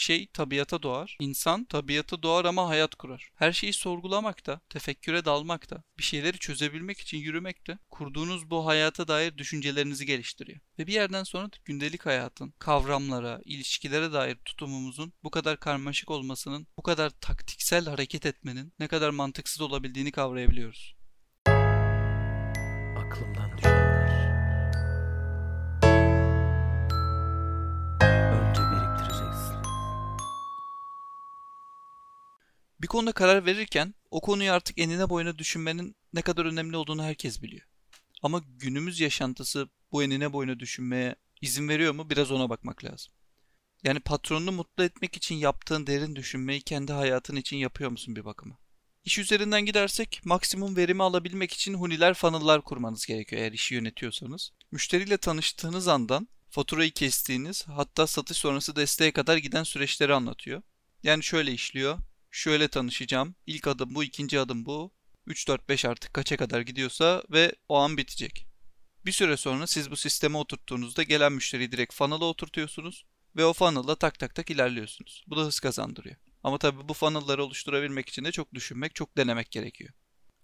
şey tabiata doğar. İnsan tabiata doğar ama hayat kurar. Her şeyi sorgulamak da, tefekküre dalmak da, bir şeyleri çözebilmek için yürümek de kurduğunuz bu hayata dair düşüncelerinizi geliştiriyor. Ve bir yerden sonra gündelik hayatın, kavramlara, ilişkilere dair tutumumuzun bu kadar karmaşık olmasının, bu kadar taktiksel hareket etmenin ne kadar mantıksız olabildiğini kavrayabiliyoruz. Aklımdan düşenler. Bir konuda karar verirken o konuyu artık enine boyuna düşünmenin ne kadar önemli olduğunu herkes biliyor. Ama günümüz yaşantısı bu enine boyuna düşünmeye izin veriyor mu biraz ona bakmak lazım. Yani patronunu mutlu etmek için yaptığın derin düşünmeyi kendi hayatın için yapıyor musun bir bakıma? İş üzerinden gidersek maksimum verimi alabilmek için huniler funnel'lar kurmanız gerekiyor eğer işi yönetiyorsanız. Müşteriyle tanıştığınız andan faturayı kestiğiniz hatta satış sonrası desteğe kadar giden süreçleri anlatıyor. Yani şöyle işliyor. Şöyle tanışacağım. İlk adım bu, ikinci adım bu. 3, 4, 5 artık kaça kadar gidiyorsa ve o an bitecek. Bir süre sonra siz bu sisteme oturttuğunuzda gelen müşteriyi direkt funnel'a oturtuyorsunuz ve o funnel'la tak tak tak ilerliyorsunuz. Bu da hız kazandırıyor. Ama tabii bu funnel'ları oluşturabilmek için de çok düşünmek, çok denemek gerekiyor.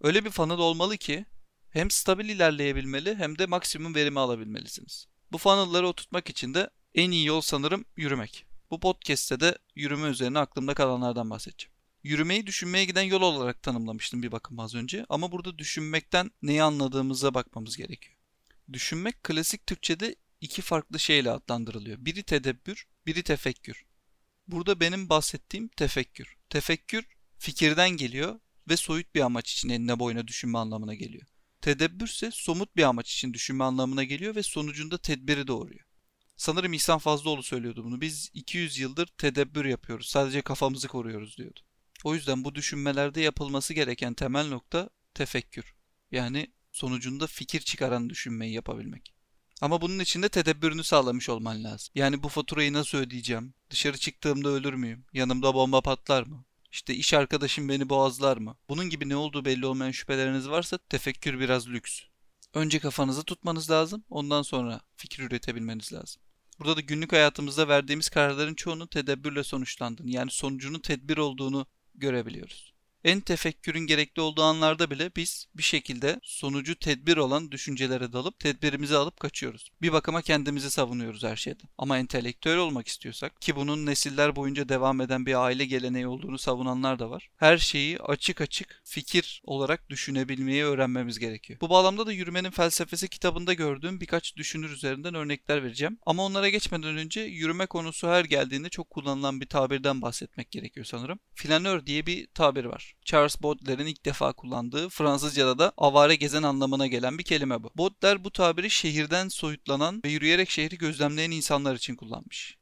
Öyle bir funnel olmalı ki hem stabil ilerleyebilmeli hem de maksimum verimi alabilmelisiniz. Bu funnel'ları oturtmak için de en iyi yol sanırım yürümek. Bu podcast'te de yürüme üzerine aklımda kalanlardan bahsedeceğim. Yürümeyi düşünmeye giden yol olarak tanımlamıştım bir bakıma az önce ama burada düşünmekten neyi anladığımıza bakmamız gerekiyor. Düşünmek klasik Türkçe'de iki farklı şeyle adlandırılıyor. Biri tedebbür, biri tefekkür. Burada benim bahsettiğim tefekkür. Tefekkür fikirden geliyor ve soyut bir amaç için enine boyuna düşünme anlamına geliyor. Tedebbür ise somut bir amaç için düşünme anlamına geliyor ve sonucunda tedbiri doğuruyor. Sanırım İhsan Fazlıoğlu söylüyordu bunu. Biz 200 yıldır tedebbür yapıyoruz. Sadece kafamızı koruyoruz diyordu. O yüzden bu düşünmelerde yapılması gereken temel nokta tefekkür. Yani sonucunda fikir çıkaran düşünmeyi yapabilmek. Ama bunun için de tedebbürünü sağlamış olman lazım. Yani bu faturayı nasıl ödeyeceğim? Dışarı çıktığımda ölür müyüm? Yanımda bomba patlar mı? İşte iş arkadaşım beni boğazlar mı? Bunun gibi ne olduğu belli olmayan şüpheleriniz varsa tefekkür biraz lüks. Önce kafanızı tutmanız lazım, ondan sonra fikir üretebilmeniz lazım. Burada da günlük hayatımızda verdiğimiz kararların çoğunun tedebbürle sonuçlandığını, yani sonucunun tedbir olduğunu görebiliyoruz. En tefekkürün gerekli olduğu anlarda bile biz bir şekilde sonucu tedbir olan düşüncelere dalıp tedbirimizi alıp kaçıyoruz. Bir bakıma kendimizi savunuyoruz her şeyden. Ama entelektüel olmak istiyorsak ki bunun nesiller boyunca devam eden bir aile geleneği olduğunu savunanlar da var. Her şeyi açık açık fikir olarak düşünebilmeyi öğrenmemiz gerekiyor. Bu bağlamda da Yürümenin Felsefesi kitabında gördüğüm birkaç düşünür üzerinden örnekler vereceğim. Ama onlara geçmeden önce yürüme konusu her geldiğinde çok kullanılan bir tabirden bahsetmek gerekiyor sanırım. Flanör diye bir tabir var. Charles Baudelaire'in ilk defa kullandığı Fransızca'da da avare gezen anlamına gelen bir kelime bu. Baudelaire bu tabiri şehirden soyutlanan ve yürüyerek şehri gözlemleyen insanlar için kullanmış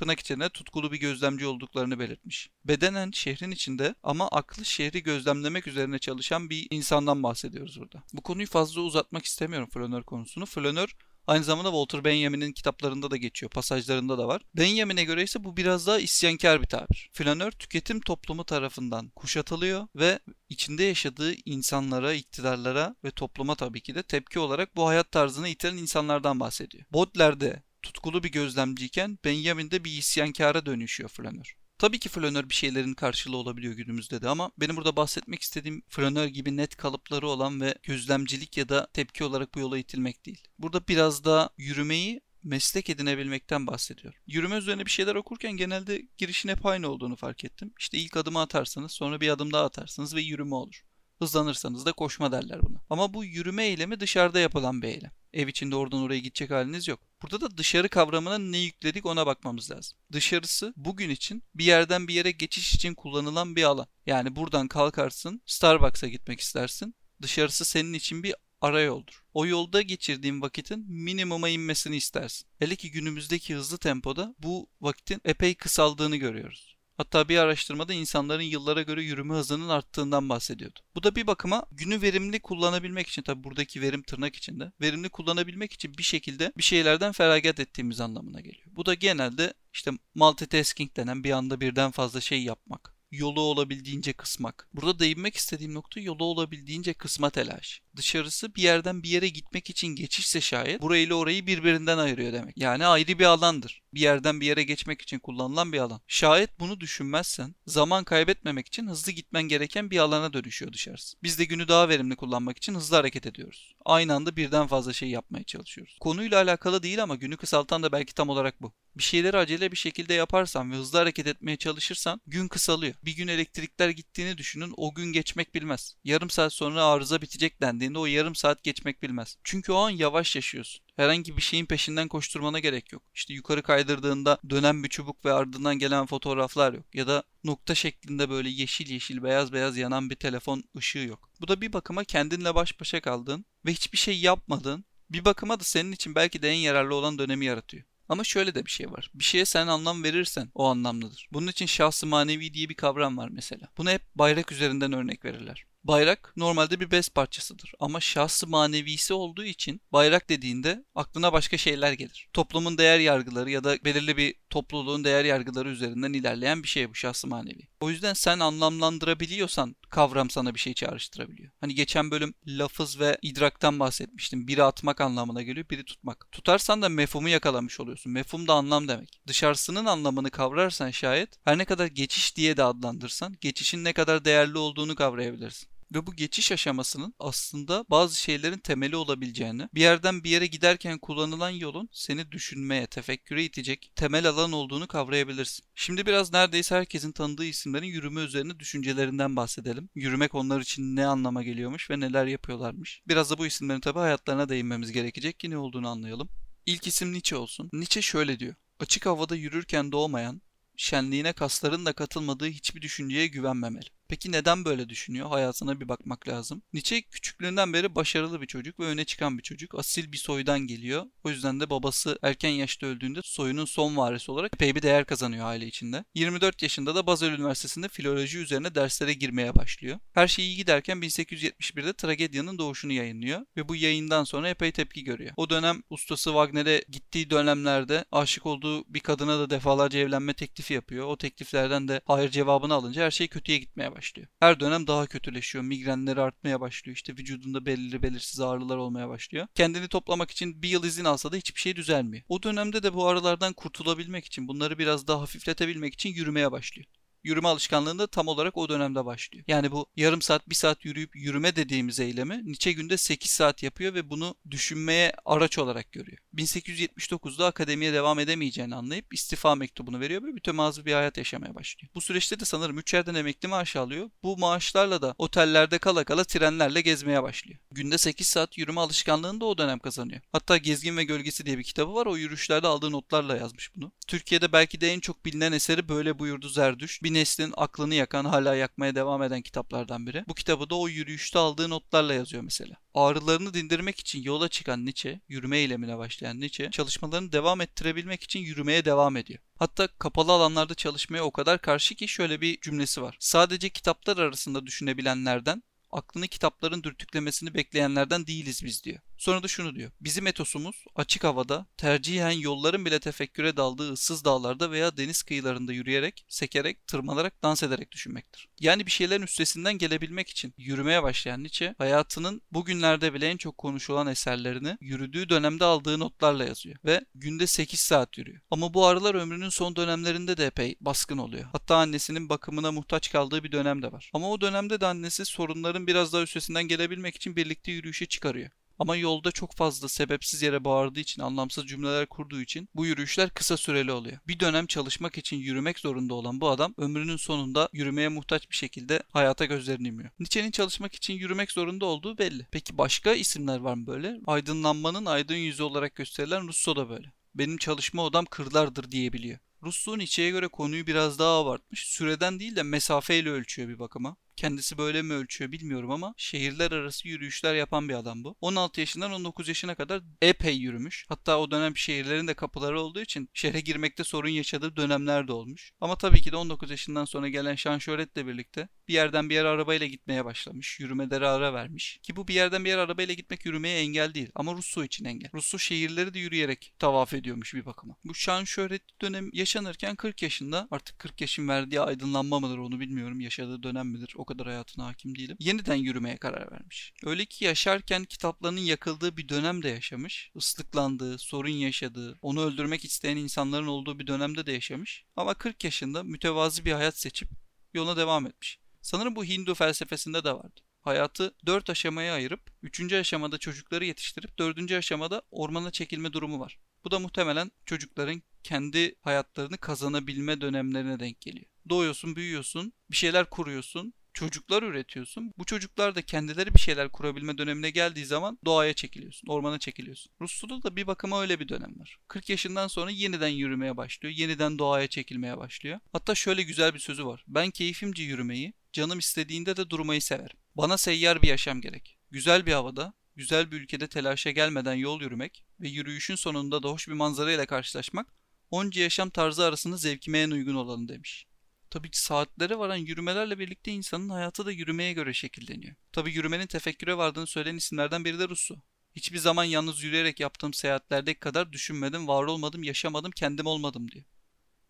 tırnak içinde tutkulu bir gözlemci olduklarını belirtmiş. Bedenen şehrin içinde ama aklı şehri gözlemlemek üzerine çalışan bir insandan bahsediyoruz burada. Bu konuyu fazla uzatmak istemiyorum flanör konusunu. Flanör Aynı zamanda Walter Benjamin'in kitaplarında da geçiyor, pasajlarında da var. Benjamin'e göre ise bu biraz daha isyankar bir tabir. Flanör tüketim toplumu tarafından kuşatılıyor ve içinde yaşadığı insanlara, iktidarlara ve topluma tabii ki de tepki olarak bu hayat tarzını iten insanlardan bahsediyor. Baudelaire tutkulu bir gözlemciyken Benjamin de bir isyankara dönüşüyor Flanör. Tabii ki flanör bir şeylerin karşılığı olabiliyor günümüzde de ama benim burada bahsetmek istediğim flanör gibi net kalıpları olan ve gözlemcilik ya da tepki olarak bu yola itilmek değil. Burada biraz da yürümeyi meslek edinebilmekten bahsediyorum. Yürüme üzerine bir şeyler okurken genelde girişin hep aynı olduğunu fark ettim. İşte ilk adımı atarsanız sonra bir adım daha atarsınız ve yürüme olur. Hızlanırsanız da koşma derler buna. Ama bu yürüme eylemi dışarıda yapılan bir eylem. Ev içinde oradan oraya gidecek haliniz yok. Burada da dışarı kavramına ne yükledik ona bakmamız lazım. Dışarısı bugün için bir yerden bir yere geçiş için kullanılan bir alan. Yani buradan kalkarsın Starbucks'a gitmek istersin. Dışarısı senin için bir ara yoldur. O yolda geçirdiğin vakitin minimuma inmesini istersin. Hele ki günümüzdeki hızlı tempoda bu vakitin epey kısaldığını görüyoruz. Hatta bir araştırmada insanların yıllara göre yürüme hızının arttığından bahsediyordu. Bu da bir bakıma günü verimli kullanabilmek için tabi buradaki verim tırnak içinde verimli kullanabilmek için bir şekilde bir şeylerden feragat ettiğimiz anlamına geliyor. Bu da genelde işte multitasking denen bir anda birden fazla şey yapmak yolu olabildiğince kısmak. Burada değinmek istediğim nokta yolu olabildiğince kısma telaş. Dışarısı bir yerden bir yere gitmek için geçişse şayet burayı ile orayı birbirinden ayırıyor demek. Yani ayrı bir alandır. Bir yerden bir yere geçmek için kullanılan bir alan. Şayet bunu düşünmezsen zaman kaybetmemek için hızlı gitmen gereken bir alana dönüşüyor dışarısı. Biz de günü daha verimli kullanmak için hızlı hareket ediyoruz. Aynı anda birden fazla şey yapmaya çalışıyoruz. Konuyla alakalı değil ama günü kısaltan da belki tam olarak bu. Bir şeyleri acele bir şekilde yaparsan ve hızlı hareket etmeye çalışırsan gün kısalıyor. Bir gün elektrikler gittiğini düşünün o gün geçmek bilmez. Yarım saat sonra arıza bitecek dendiğinde o yarım saat geçmek bilmez. Çünkü o an yavaş yaşıyorsun. Herhangi bir şeyin peşinden koşturmana gerek yok. İşte yukarı kaydırdığında dönen bir çubuk ve ardından gelen fotoğraflar yok. Ya da nokta şeklinde böyle yeşil yeşil beyaz beyaz yanan bir telefon ışığı yok. Bu da bir bakıma kendinle baş başa kaldığın ve hiçbir şey yapmadığın bir bakıma da senin için belki de en yararlı olan dönemi yaratıyor. Ama şöyle de bir şey var. Bir şeye sen anlam verirsen o anlamlıdır. Bunun için şahsı manevi diye bir kavram var mesela. Bunu hep bayrak üzerinden örnek verirler. Bayrak normalde bir bez parçasıdır ama şahsı manevisi olduğu için bayrak dediğinde aklına başka şeyler gelir. Toplumun değer yargıları ya da belirli bir topluluğun değer yargıları üzerinden ilerleyen bir şey bu şahsı manevi. O yüzden sen anlamlandırabiliyorsan kavram sana bir şey çağrıştırabiliyor. Hani geçen bölüm lafız ve idraktan bahsetmiştim. Biri atmak anlamına geliyor, biri tutmak. Tutarsan da mefhumu yakalamış oluyorsun. Mefhum da anlam demek. Dışarısının anlamını kavrarsan şayet her ne kadar geçiş diye de adlandırsan geçişin ne kadar değerli olduğunu kavrayabilirsin ve bu geçiş aşamasının aslında bazı şeylerin temeli olabileceğini, bir yerden bir yere giderken kullanılan yolun seni düşünmeye, tefekküre itecek temel alan olduğunu kavrayabilirsin. Şimdi biraz neredeyse herkesin tanıdığı isimlerin yürüme üzerine düşüncelerinden bahsedelim. Yürümek onlar için ne anlama geliyormuş ve neler yapıyorlarmış. Biraz da bu isimlerin tabi hayatlarına değinmemiz gerekecek ki ne olduğunu anlayalım. İlk isim Nietzsche olsun. Nietzsche şöyle diyor. Açık havada yürürken doğmayan, şenliğine kasların da katılmadığı hiçbir düşünceye güvenmemeli. Peki neden böyle düşünüyor? Hayatına bir bakmak lazım. Nietzsche küçüklüğünden beri başarılı bir çocuk ve öne çıkan bir çocuk. Asil bir soydan geliyor. O yüzden de babası erken yaşta öldüğünde soyunun son varisi olarak epey bir değer kazanıyor aile içinde. 24 yaşında da Basel Üniversitesi'nde filoloji üzerine derslere girmeye başlıyor. Her şey iyi giderken 1871'de Tragedia'nın doğuşunu yayınlıyor ve bu yayından sonra epey tepki görüyor. O dönem ustası Wagner'e gittiği dönemlerde aşık olduğu bir kadına da defalarca evlenme teklifi yapıyor. O tekliflerden de hayır cevabını alınca her şey kötüye gitmeye başlıyor başlıyor. Her dönem daha kötüleşiyor. Migrenleri artmaya başlıyor. İşte vücudunda belirli belirsiz ağrılar olmaya başlıyor. Kendini toplamak için bir yıl izin alsa da hiçbir şey düzelmiyor. O dönemde de bu ağrılardan kurtulabilmek için, bunları biraz daha hafifletebilmek için yürümeye başlıyor yürüme alışkanlığında tam olarak o dönemde başlıyor. Yani bu yarım saat bir saat yürüyüp yürüme dediğimiz eylemi Nietzsche günde 8 saat yapıyor ve bunu düşünmeye araç olarak görüyor. 1879'da akademiye devam edemeyeceğini anlayıp istifa mektubunu veriyor ve mütevazı bir hayat yaşamaya başlıyor. Bu süreçte de sanırım 3 yerden emekli maaş alıyor. Bu maaşlarla da otellerde kala kala trenlerle gezmeye başlıyor. Günde 8 saat yürüme alışkanlığını da o dönem kazanıyor. Hatta Gezgin ve Gölgesi diye bir kitabı var. O yürüyüşlerde aldığı notlarla yazmış bunu. Türkiye'de belki de en çok bilinen eseri Böyle Buyurdu Zerdüş bir neslin aklını yakan, hala yakmaya devam eden kitaplardan biri. Bu kitabı da o yürüyüşte aldığı notlarla yazıyor mesela. Ağrılarını dindirmek için yola çıkan Nietzsche, yürüme eylemine başlayan Nietzsche, çalışmalarını devam ettirebilmek için yürümeye devam ediyor. Hatta kapalı alanlarda çalışmaya o kadar karşı ki şöyle bir cümlesi var. Sadece kitaplar arasında düşünebilenlerden, aklını kitapların dürtüklemesini bekleyenlerden değiliz biz diyor. Sonra da şunu diyor. Bizim etosumuz açık havada, tercihen yolların bile tefekküre daldığı ıssız dağlarda veya deniz kıyılarında yürüyerek, sekerek, tırmanarak, dans ederek düşünmektir. Yani bir şeylerin üstesinden gelebilmek için yürümeye başlayan Nietzsche, hayatının bugünlerde bile en çok konuşulan eserlerini yürüdüğü dönemde aldığı notlarla yazıyor. Ve günde 8 saat yürüyor. Ama bu aralar ömrünün son dönemlerinde de epey baskın oluyor. Hatta annesinin bakımına muhtaç kaldığı bir dönem de var. Ama o dönemde de annesi sorunların biraz daha üstesinden gelebilmek için birlikte yürüyüşe çıkarıyor. Ama yolda çok fazla sebepsiz yere bağırdığı için, anlamsız cümleler kurduğu için bu yürüyüşler kısa süreli oluyor. Bir dönem çalışmak için yürümek zorunda olan bu adam ömrünün sonunda yürümeye muhtaç bir şekilde hayata gözlerini yumuyor. Nietzsche'nin çalışmak için yürümek zorunda olduğu belli. Peki başka isimler var mı böyle? Aydınlanmanın aydın yüzü olarak gösterilen Rousseau da böyle. Benim çalışma odam kırlardır diyebiliyor. Rousseau Nietzsche'ye göre konuyu biraz daha abartmış. Süreden değil de mesafeyle ölçüyor bir bakıma. Kendisi böyle mi ölçüyor bilmiyorum ama şehirler arası yürüyüşler yapan bir adam bu. 16 yaşından 19 yaşına kadar epey yürümüş. Hatta o dönem şehirlerin de kapıları olduğu için şehre girmekte sorun yaşadığı dönemler de olmuş. Ama tabii ki de 19 yaşından sonra gelen şan şöhretle birlikte bir yerden bir yere arabayla gitmeye başlamış. Yürümelere ara vermiş. Ki bu bir yerden bir yere arabayla gitmek yürümeye engel değil. Ama Russo için engel. Russo şehirleri de yürüyerek tavaf ediyormuş bir bakıma. Bu şan şöhret dönem yaşanırken 40 yaşında artık 40 yaşın verdiği aydınlanma mıdır onu bilmiyorum. Yaşadığı dönem midir? O kadar hayatına hakim değilim. Yeniden yürümeye karar vermiş. Öyle ki yaşarken kitaplarının yakıldığı bir dönem de yaşamış. Islıklandığı, sorun yaşadığı, onu öldürmek isteyen insanların olduğu bir dönemde de yaşamış. Ama 40 yaşında mütevazi bir hayat seçip yoluna devam etmiş. Sanırım bu Hindu felsefesinde de vardı. Hayatı dört aşamaya ayırıp, üçüncü aşamada çocukları yetiştirip, dördüncü aşamada ormana çekilme durumu var. Bu da muhtemelen çocukların kendi hayatlarını kazanabilme dönemlerine denk geliyor. Doğuyorsun, büyüyorsun, bir şeyler kuruyorsun, çocuklar üretiyorsun. Bu çocuklar da kendileri bir şeyler kurabilme dönemine geldiği zaman doğaya çekiliyorsun, ormana çekiliyorsun. Ruslu'da da bir bakıma öyle bir dönem var. 40 yaşından sonra yeniden yürümeye başlıyor, yeniden doğaya çekilmeye başlıyor. Hatta şöyle güzel bir sözü var. Ben keyfimce yürümeyi, canım istediğinde de durmayı severim. Bana seyyar bir yaşam gerek. Güzel bir havada, güzel bir ülkede telaşa gelmeden yol yürümek ve yürüyüşün sonunda da hoş bir manzara ile karşılaşmak onca yaşam tarzı arasında zevkime en uygun olanı demiş. Tabii ki saatlere varan yürümelerle birlikte insanın hayatı da yürümeye göre şekilleniyor. Tabii yürümenin tefekküre vardığını söyleyen isimlerden biri de Russo. Hiçbir zaman yalnız yürüyerek yaptığım seyahatlerdeki kadar düşünmedim, var olmadım, yaşamadım, kendim olmadım diyor.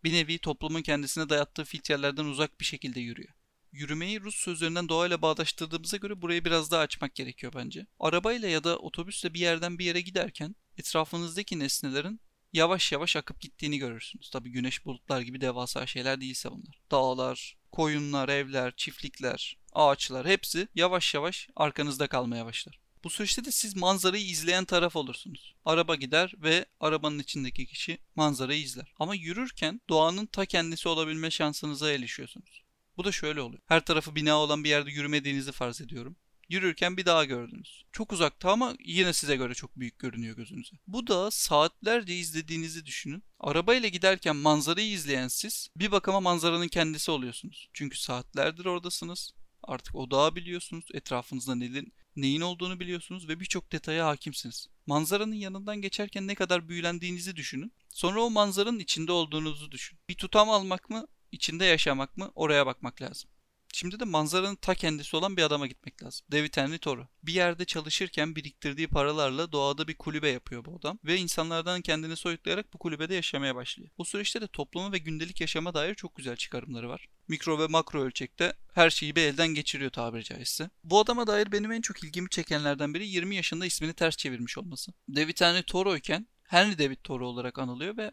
Bir nevi toplumun kendisine dayattığı filtrelerden uzak bir şekilde yürüyor. Yürümeyi Rus sözlerinden doğayla bağdaştırdığımıza göre burayı biraz daha açmak gerekiyor bence. Arabayla ya da otobüsle bir yerden bir yere giderken etrafınızdaki nesnelerin yavaş yavaş akıp gittiğini görürsünüz. Tabi güneş bulutlar gibi devasa şeyler değilse bunlar. Dağlar, koyunlar, evler, çiftlikler, ağaçlar hepsi yavaş yavaş arkanızda kalmaya başlar. Bu süreçte de siz manzarayı izleyen taraf olursunuz. Araba gider ve arabanın içindeki kişi manzarayı izler. Ama yürürken doğanın ta kendisi olabilme şansınıza erişiyorsunuz. Bu da şöyle oluyor. Her tarafı bina olan bir yerde yürümediğinizi farz ediyorum. Yürürken bir dağ gördünüz. Çok uzakta ama yine size göre çok büyük görünüyor gözünüze. Bu dağı saatlerce izlediğinizi düşünün. Arabayla giderken manzarayı izleyen siz bir bakıma manzaranın kendisi oluyorsunuz. Çünkü saatlerdir oradasınız. Artık o dağı biliyorsunuz. Etrafınızda neyin, neyin olduğunu biliyorsunuz ve birçok detaya hakimsiniz. Manzaranın yanından geçerken ne kadar büyülendiğinizi düşünün. Sonra o manzaranın içinde olduğunuzu düşün. Bir tutam almak mı, içinde yaşamak mı oraya bakmak lazım. Şimdi de manzaranın ta kendisi olan bir adama gitmek lazım. David Henry Thoreau. Bir yerde çalışırken biriktirdiği paralarla doğada bir kulübe yapıyor bu adam. Ve insanlardan kendini soyutlayarak bu kulübede yaşamaya başlıyor. Bu süreçte de topluma ve gündelik yaşama dair çok güzel çıkarımları var. Mikro ve makro ölçekte her şeyi bir elden geçiriyor tabiri caizse. Bu adama dair benim en çok ilgimi çekenlerden biri 20 yaşında ismini ters çevirmiş olması. David Henry Thoreau iken Henry David Thoreau olarak anılıyor ve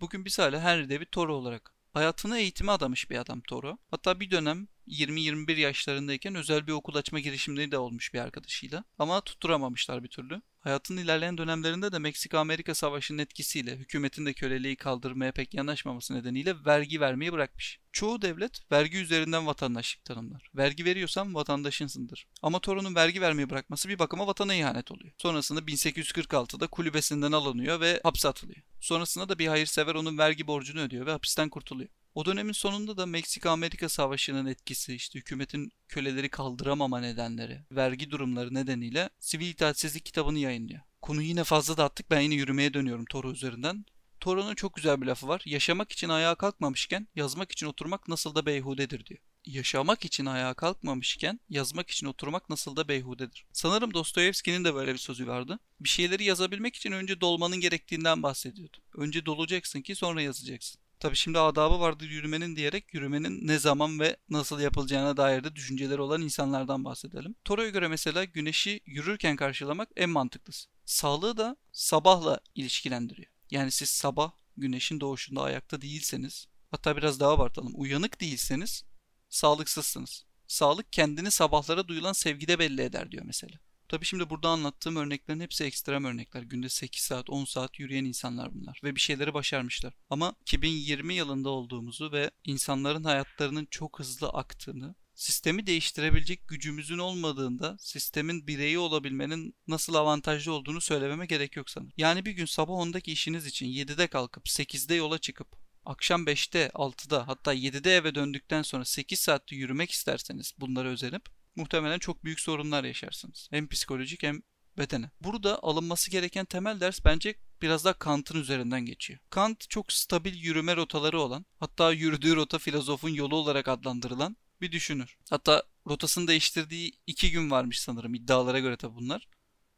bugün biz hala Henry David Thoreau olarak Hayatını eğitime adamış bir adam Toro. Hatta bir dönem 20-21 yaşlarındayken özel bir okul açma girişimleri de olmuş bir arkadaşıyla. Ama tutturamamışlar bir türlü. Hayatının ilerleyen dönemlerinde de Meksika-Amerika Savaşı'nın etkisiyle hükümetin de köleliği kaldırmaya pek yanaşmaması nedeniyle vergi vermeyi bırakmış. Çoğu devlet vergi üzerinden vatandaşlık tanımlar. Vergi veriyorsan vatandaşınsındır. Ama Toro'nun vergi vermeyi bırakması bir bakıma vatana ihanet oluyor. Sonrasında 1846'da kulübesinden alınıyor ve hapse atılıyor. Sonrasında da bir hayırsever onun vergi borcunu ödüyor ve hapisten kurtuluyor. O dönemin sonunda da Meksika-Amerika Savaşı'nın etkisi, işte hükümetin köleleri kaldıramama nedenleri, vergi durumları nedeniyle sivil itaatsizlik kitabını yayınlıyor. Konuyu yine fazla dağıttık. Ben yine yürümeye dönüyorum Toro üzerinden. Toro'nun çok güzel bir lafı var. Yaşamak için ayağa kalkmamışken yazmak için oturmak nasıl da beyhudedir diyor. Yaşamak için ayağa kalkmamışken yazmak için oturmak nasıl da beyhudedir. Sanırım Dostoyevski'nin de böyle bir sözü vardı. Bir şeyleri yazabilmek için önce dolmanın gerektiğinden bahsediyordu. Önce dolacaksın ki sonra yazacaksın. Tabi şimdi adabı vardır yürümenin diyerek yürümenin ne zaman ve nasıl yapılacağına dair de düşünceleri olan insanlardan bahsedelim. Toro'ya göre mesela güneşi yürürken karşılamak en mantıklısı. Sağlığı da sabahla ilişkilendiriyor. Yani siz sabah güneşin doğuşunda ayakta değilseniz, hatta biraz daha abartalım, uyanık değilseniz sağlıksızsınız. Sağlık kendini sabahlara duyulan sevgide belli eder diyor mesela. Tabi şimdi burada anlattığım örneklerin hepsi ekstrem örnekler. Günde 8 saat 10 saat yürüyen insanlar bunlar ve bir şeyleri başarmışlar. Ama 2020 yılında olduğumuzu ve insanların hayatlarının çok hızlı aktığını sistemi değiştirebilecek gücümüzün olmadığında sistemin bireyi olabilmenin nasıl avantajlı olduğunu söylememe gerek yok sanırım. Yani bir gün sabah 10'daki işiniz için 7'de kalkıp 8'de yola çıkıp akşam 5'te 6'da hatta 7'de eve döndükten sonra 8 saatte yürümek isterseniz bunları özenip muhtemelen çok büyük sorunlar yaşarsınız. Hem psikolojik hem bedene. Burada alınması gereken temel ders bence biraz daha Kant'ın üzerinden geçiyor. Kant çok stabil yürüme rotaları olan, hatta yürüdüğü rota filozofun yolu olarak adlandırılan bir düşünür. Hatta rotasını değiştirdiği iki gün varmış sanırım iddialara göre tabi bunlar.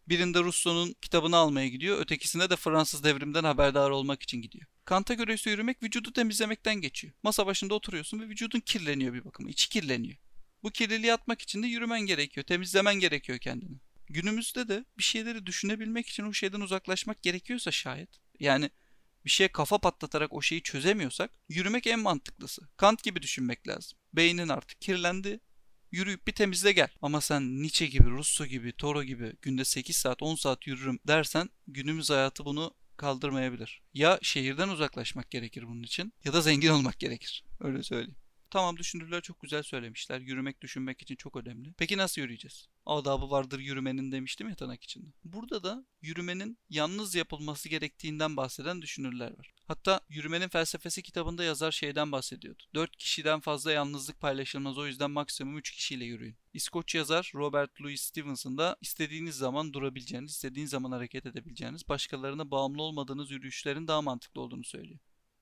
Birinde Rousseau'nun kitabını almaya gidiyor, ötekisinde de Fransız devrimden haberdar olmak için gidiyor. Kant'a göre ise yürümek vücudu temizlemekten geçiyor. Masa başında oturuyorsun ve vücudun kirleniyor bir bakıma, içi kirleniyor. Bu kirliliği atmak için de yürümen gerekiyor, temizlemen gerekiyor kendini. Günümüzde de bir şeyleri düşünebilmek için o şeyden uzaklaşmak gerekiyorsa şayet, yani bir şeye kafa patlatarak o şeyi çözemiyorsak yürümek en mantıklısı. Kant gibi düşünmek lazım. Beynin artık kirlendi. Yürüyüp bir temizle gel. Ama sen Nietzsche gibi, Rousseau gibi, Toro gibi günde 8 saat, 10 saat yürürüm dersen günümüz hayatı bunu kaldırmayabilir. Ya şehirden uzaklaşmak gerekir bunun için ya da zengin olmak gerekir. Öyle söyleyeyim. Tamam düşünürler çok güzel söylemişler. Yürümek düşünmek için çok önemli. Peki nasıl yürüyeceğiz? Adabı vardır yürümenin demiştim ya tırnak içinde. Burada da yürümenin yalnız yapılması gerektiğinden bahseden düşünürler var. Hatta Yürümenin Felsefesi kitabında yazar şeyden bahsediyordu. 4 kişiden fazla yalnızlık paylaşılmaz o yüzden maksimum 3 kişiyle yürüyün. İskoç yazar Robert Louis Stevenson da istediğiniz zaman durabileceğiniz, istediğiniz zaman hareket edebileceğiniz, başkalarına bağımlı olmadığınız yürüyüşlerin daha mantıklı olduğunu söylüyor.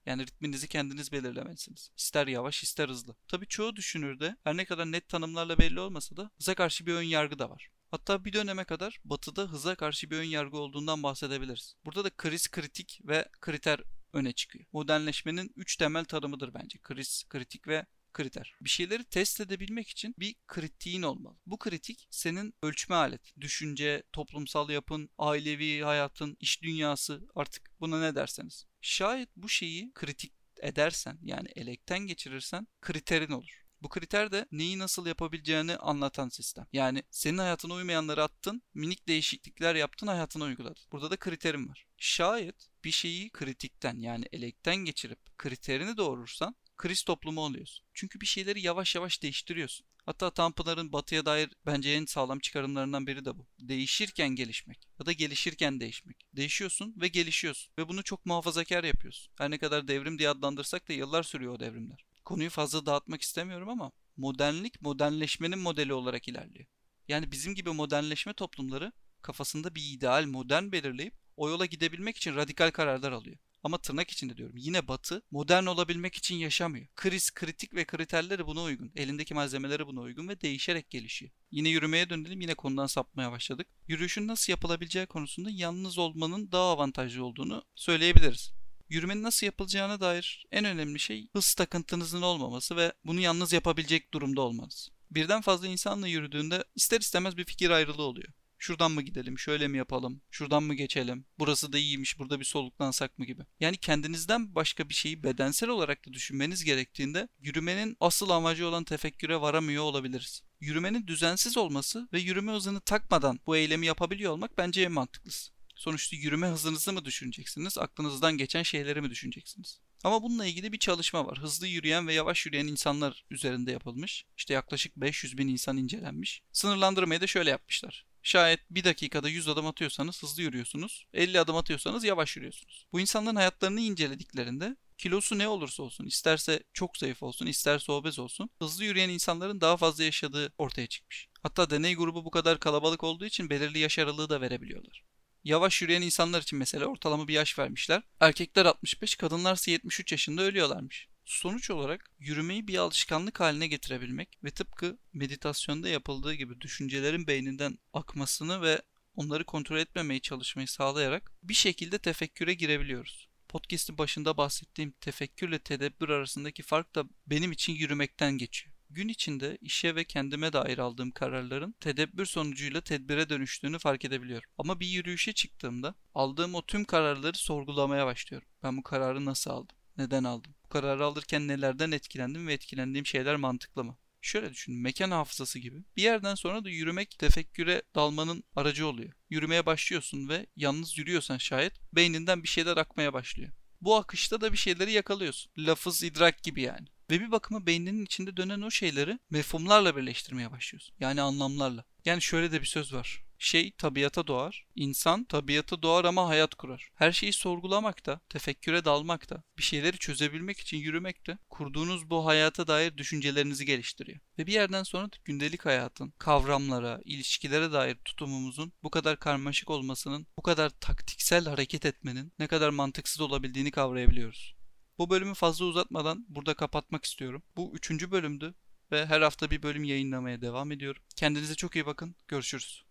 Yani ritminizi kendiniz belirlemelisiniz. İster yavaş ister hızlı. Tabii çoğu düşünürde her ne kadar net tanımlarla belli olmasa da hıza karşı bir ön yargı da var. Hatta bir döneme kadar batıda hıza karşı bir ön yargı olduğundan bahsedebiliriz. Burada da kriz, kritik ve kriter öne çıkıyor. Modernleşmenin üç temel tanımıdır bence. Kriz, kritik ve kriter. Bir şeyleri test edebilmek için bir kritiğin olmalı. Bu kritik senin ölçme aleti. Düşünce, toplumsal yapın, ailevi hayatın, iş dünyası artık buna ne derseniz. Şayet bu şeyi kritik edersen yani elekten geçirirsen kriterin olur. Bu kriter de neyi nasıl yapabileceğini anlatan sistem. Yani senin hayatına uymayanları attın, minik değişiklikler yaptın, hayatına uyguladın. Burada da kriterim var. Şayet bir şeyi kritikten yani elekten geçirip kriterini doğurursan kriz toplumu oluyorsun. Çünkü bir şeyleri yavaş yavaş değiştiriyorsun. Hatta Tanpınar'ın batıya dair bence en sağlam çıkarımlarından biri de bu. Değişirken gelişmek ya da gelişirken değişmek. Değişiyorsun ve gelişiyorsun ve bunu çok muhafazakar yapıyorsun. Her ne kadar devrim diye adlandırsak da yıllar sürüyor o devrimler. Konuyu fazla dağıtmak istemiyorum ama modernlik modernleşmenin modeli olarak ilerliyor. Yani bizim gibi modernleşme toplumları kafasında bir ideal modern belirleyip o yola gidebilmek için radikal kararlar alıyor. Ama tırnak içinde diyorum. Yine Batı modern olabilmek için yaşamıyor. Kriz, kritik ve kriterleri buna uygun. Elindeki malzemeleri buna uygun ve değişerek gelişiyor. Yine yürümeye dönelim. Yine konudan sapmaya başladık. Yürüyüşün nasıl yapılabileceği konusunda yalnız olmanın daha avantajlı olduğunu söyleyebiliriz. Yürümenin nasıl yapılacağına dair en önemli şey hız takıntınızın olmaması ve bunu yalnız yapabilecek durumda olmanız. Birden fazla insanla yürüdüğünde ister istemez bir fikir ayrılığı oluyor. Şuradan mı gidelim, şöyle mi yapalım, şuradan mı geçelim, burası da iyiymiş, burada bir soluklansak mı gibi. Yani kendinizden başka bir şeyi bedensel olarak da düşünmeniz gerektiğinde yürümenin asıl amacı olan tefekküre varamıyor olabiliriz. Yürümenin düzensiz olması ve yürüme hızını takmadan bu eylemi yapabiliyor olmak bence en mantıklısı. Sonuçta yürüme hızınızı mı düşüneceksiniz, aklınızdan geçen şeyleri mi düşüneceksiniz? Ama bununla ilgili bir çalışma var. Hızlı yürüyen ve yavaş yürüyen insanlar üzerinde yapılmış. İşte yaklaşık 500 bin insan incelenmiş. Sınırlandırmayı da şöyle yapmışlar. Şayet bir dakikada 100 adım atıyorsanız hızlı yürüyorsunuz. 50 adım atıyorsanız yavaş yürüyorsunuz. Bu insanların hayatlarını incelediklerinde kilosu ne olursa olsun, isterse çok zayıf olsun, isterse obez olsun, hızlı yürüyen insanların daha fazla yaşadığı ortaya çıkmış. Hatta deney grubu bu kadar kalabalık olduğu için belirli yaş aralığı da verebiliyorlar. Yavaş yürüyen insanlar için mesela ortalama bir yaş vermişler. Erkekler 65, kadınlarsa 73 yaşında ölüyorlarmış. Sonuç olarak yürümeyi bir alışkanlık haline getirebilmek ve tıpkı meditasyonda yapıldığı gibi düşüncelerin beyninden akmasını ve onları kontrol etmemeye çalışmayı sağlayarak bir şekilde tefekküre girebiliyoruz. Podcast'in başında bahsettiğim tefekkürle tedebbür arasındaki fark da benim için yürümekten geçiyor. Gün içinde işe ve kendime dair aldığım kararların tedebbür sonucuyla tedbire dönüştüğünü fark edebiliyorum. Ama bir yürüyüşe çıktığımda aldığım o tüm kararları sorgulamaya başlıyorum. Ben bu kararı nasıl aldım? Neden aldım? Bu kararı alırken nelerden etkilendim ve etkilendiğim şeyler mantıklı mı? Şöyle düşünün mekan hafızası gibi. Bir yerden sonra da yürümek tefekküre dalmanın aracı oluyor. Yürümeye başlıyorsun ve yalnız yürüyorsan şayet beyninden bir şeyler akmaya başlıyor. Bu akışta da bir şeyleri yakalıyorsun. Lafız idrak gibi yani. Ve bir bakıma beyninin içinde dönen o şeyleri mefhumlarla birleştirmeye başlıyorsun. Yani anlamlarla. Yani şöyle de bir söz var. Şey tabiata doğar, insan tabiata doğar ama hayat kurar. Her şeyi sorgulamak da, tefekküre dalmak da, bir şeyleri çözebilmek için yürümek de kurduğunuz bu hayata dair düşüncelerinizi geliştiriyor. Ve bir yerden sonra gündelik hayatın, kavramlara, ilişkilere dair tutumumuzun bu kadar karmaşık olmasının, bu kadar taktiksel hareket etmenin ne kadar mantıksız olabildiğini kavrayabiliyoruz. Bu bölümü fazla uzatmadan burada kapatmak istiyorum. Bu üçüncü bölümdü ve her hafta bir bölüm yayınlamaya devam ediyorum. Kendinize çok iyi bakın. Görüşürüz.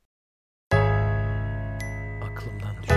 Aklımdan düşen